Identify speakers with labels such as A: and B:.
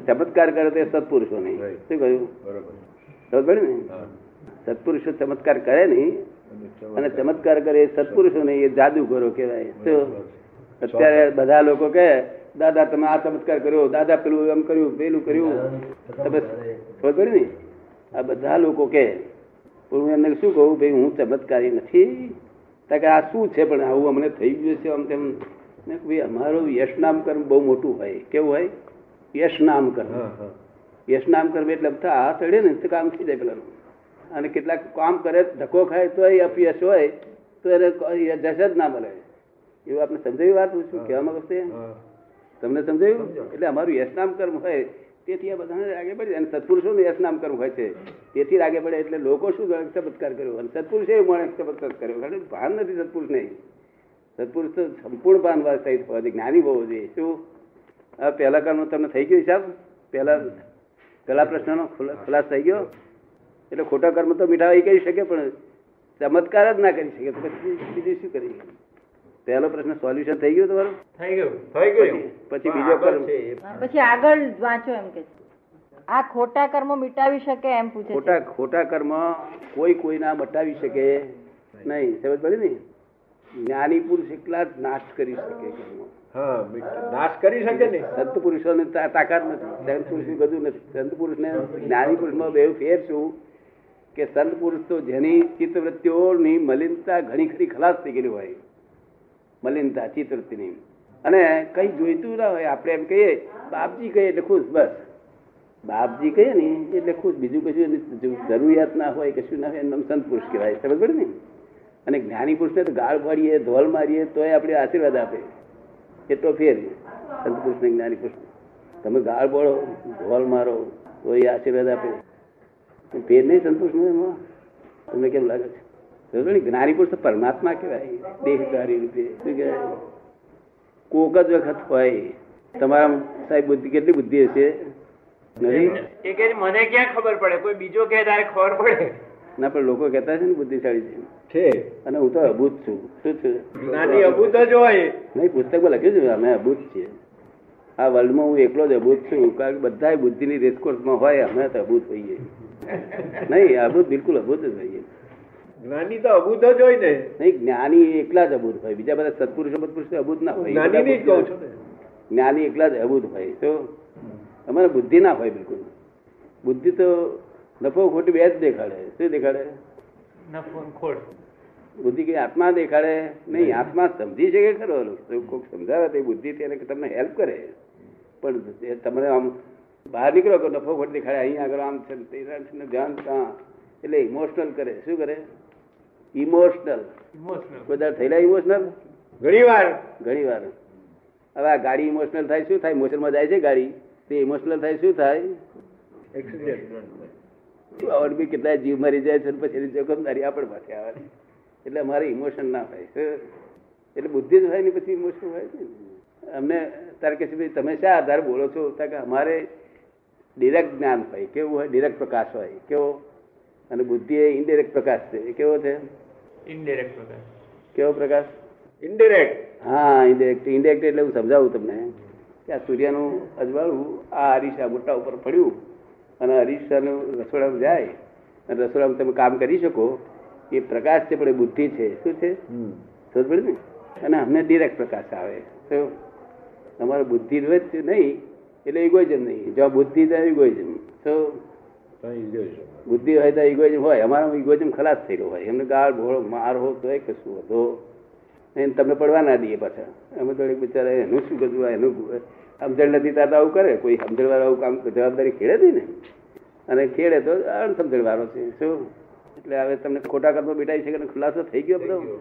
A: ચમત્કાર કરે તે સત્પુરુષો નહીં. શું કહ્યું?
B: બરોબર.
A: ને. સત્પુરુષો ચમત્કાર કરે નહીં અને ચમત્કાર કરે એ સત્પુરુષો નહીં એ જાદુગરો કહેવાય. શું? અત્યારે બધા લોકો કહે દાદા તમે આ ચમત્કાર કર્યો દાદા પેલું એમ કર્યું પેલું કર્યું. તમે ખબર પડી. ને? આ બધા લોકો કહે પણ હું એમને શું કહું? ભાઈ હું ચમત્કારી નથી. તો કે આ શું છે પણ આવું અમને થઈ ગયું છે આમ તેમ. મેં ભાઈ અમારું યશનામ કર્મ બહુ મોટું હોય. કેવું હોય? યશનામ નામ
B: હા યશ
A: નામ કર્મ એટલે બધા હાથ અડે ને તો કામ થઈ જાય પેલાનું. અને કેટલાક કામ કરે ધક્કો ખાય તો અપયશ હોય તો એને જશ જ ના મળે. એવું આપણે સમજાવી વાત પૂછું કહેવા માંગો છો તમને સમજાયું? એટલે અમારું યશનામ કર્મ હોય તેથી આ બધાને રાગે પડે અને સત્પુરુષોને યશ નામ કર્મ હોય છે. તેથી રાગે પડે એટલે લોકો શું કરે? ચમત્કાર કર્યો. અને સત્પુરુષે માણે ચમત્કાર કર્યો. કારણ કે ભાન નથી સત્પુરુષ નહીં સત્પુરુષ તો સંપૂર્ણ ભાન વાત સહિત હોવાથી જ્ઞાની હોવો જોઈએ શું? આ પહેલા કાળનું તમને થઈ ગયો હિસાબ? પહેલા પહેલા પ્રશ્નનો ખુલાસ ખલાસ થઈ ગયો? એટલે ખોટા કર્મ તો મીઠાઈ કરી શકે પણ ચમત્કાર જ ના કરી શકે. તો પછી બીજું શું કરી પહેલો પ્રશ્ન સોલ્યુશન થઈ ગયું તમારું?
B: થઈ ગયું. થઈ ગયું.
A: પછી- પછી બીજો કર્મ.
C: પછી આગળ વાંચો એમ કે આ ખોટા કર્મો મિટાવી શકે એમ પૂછે
A: ખોટા ખોટા કર્મ કોઈ કોઈના બતાવી શકે નહીં. સમજ પડી ને? જ્ઞાની પુરુષ એકલા જ નાશ કરી શકે
B: નાશ કરી શકે ને?
A: સંત પુરુષો ને તાકાત નથી. સંત પુરુષની બધું નથી. સંત પુરુષને જ્ઞાની પુરુષમાં બે ફેર છું કે સંત પુરુષ તો જેની ચિત્તવૃત્તિઓની મલિનતા ઘણી ખરી ખલાસ થઈ ગયેલી હોય. મલિનતા ચિત્તવૃત્તિની. અને કઈ જોઈતું ના હોય આપણે એમ કહીએ બાપજી કહીએ એટલે ખુશ બસ. બાપજી કહીએ ને એટલે ખુશ. બીજું કશું જરૂરિયાત ના હોય કશું ના હોય એમ સંત પુરુષ કહેવાય. સમજ પડે ને? અને જ્ઞાની પુરુષને તો ગાળ પાડીએ ધોલ મારીએ તોય આપણે આશીર્વાદ આપે. એટલો ફેર સંત પુરુષ ને જ્ઞાની પુરુષ તમે ગાળ બોળો ધોલ મારો તો એ આશીર્વાદ આપે. ફેર નહીં સંત એમાં? તમને કેમ લાગે છે? જ્ઞાની પુરુષ પરમાત્મા કહેવાય. દેહધારી રૂપે. શું કહેવાય? કોક જ વખત હોય. તમારા સાહેબ બુદ્ધિ કેટલી બુદ્ધિ હશે? નથી
D: એ કે મને ક્યાં ખબર પડે? કોઈ બીજો કે તારે ખબર પડે?
A: ના પણ લોકો કહેતા છે ને બુદ્ધિશાળી છે.
B: છે.
A: અને હું તો અભૂત છું. શું છું?
B: જ્ઞાની અભૂત જ હોય.
A: નહીં પુસ્તકમાં લખ્યું છે અમે અભૂત છીએ. આ વર્લ્ડમાં હું એકલો જ અભૂત છું. કારણ કે બધા બુદ્ધિની રેસકોર્સમાં હોય અમે તો અભૂત હોઈએ નહીં અભૂત બિલકુલ અભૂત જ હોઈએ
B: જ્ઞાની તો અભૂત જ હોય ને.
A: નહીં જ્ઞાની એકલા જ અભૂત હોય. બીજા બધા સત્પુરુષો સત્પુરુષો અભૂત ના હોય.
B: જ્ઞાની કહું છું
A: જ્ઞાની એકલા જ અભૂત હોય. તો અમારે બુદ્ધિ ના હોય બિલકુલ. બુદ્ધિ તો નફો ખોટ બે જ દેખાડે. શું દેખાડે?
D: નફો ખોટ.
A: બુદ્ધિ કઈ આત્મા દેખાડે? નહીં આત્મા સમજી શકે ખરો. તો કોઈક સમજાવે તો બુદ્ધિ તેને તમને હેલ્પ કરે. પણ તમને આમ બહાર નીકળો કે નફો ખોટ દેખાડે અહીંયા આગળ આમ છે તે ધ્યાન ત્યાં એટલે ઇમોશનલ કરે. શું કરે? ઇમોશનલ
D: ઇમોશનલ
A: બધા થયેલા ઇમોશનલ
B: ઘણી વાર.
A: ઘણી વાર. હવે આ ગાડી ઇમોશનલ થાય શું થાય? મોશનમાં જાય છે ગાડી. તે ઇમોશનલ થાય શું થાય?
B: એક્સિડન્ટ
A: આવડ બી કેટલાય જીવ મરી જાય છે અને પછી એની જોખમદારી આપણે પાસે આવે એટલે અમારે ઇમોશન ના થાય? એટલે બુદ્ધિ જ હોય ને પછી ઇમોશન હોય ને. અમને તારે કે છે ભાઈ તમે શા આધારે બોલો છો? તારે કે અમારે ડિરેક્ટ જ્ઞાન હોય કેવું હોય? ડિરેક્ટ પ્રકાશ હોય કેવો? અને બુદ્ધિ એ ઇનડિરેક્ટ પ્રકાશ છે. એ કેવો છે?
D: ઇનડિરેક્ટ પ્રકાશ.
A: કેવો પ્રકાશ?
B: ઇનડિરેક્ટ
A: હા ઇન્ડિરેક્ટ ઇન્ડિરેક્ટ એટલે હું સમજાવું તમને કે આ સૂર્યનું અજવાળું આ અરીસા મોટા ઉપર પડ્યું. અને અરીસાનું રસોડામાં જાય અને રસોડામાં તમે કામ કરી શકો એ પ્રકાશ છે પણ એ બુદ્ધિ છે. શું છે? સમજ પડે ને? અને અમને ડિરેક્ટ પ્રકાશ આવે. તો અમારે બુદ્ધિ જ નહીં એટલે ઇગોઇઝમ નહીં. જો બુદ્ધિ તો ઇગોઇઝમ તો બુદ્ધિ હોય તો ઇગોઇઝમ હોય. અમારો ઇગોઇઝમ ખલાસ થયેલો હોય. એમને ગાળ ભોળો માર હો તોય કશું હતો. એને તમને પડવા ના દઈએ પાછા. અમે તો બિચારા એનું શું કશું એનું સમજણ નથી તાર આવું કરે. કોઈ સમજણ વાળો આવું કામ જવાબદારી ખેડે નહીં ને. અને ખેડે તો અણસમજણ વાળો છે. શું? એટલે હવે તમને ખોટા કર્મ બેટાઈ છે કે ખુલાસો થઈ ગયો બધો?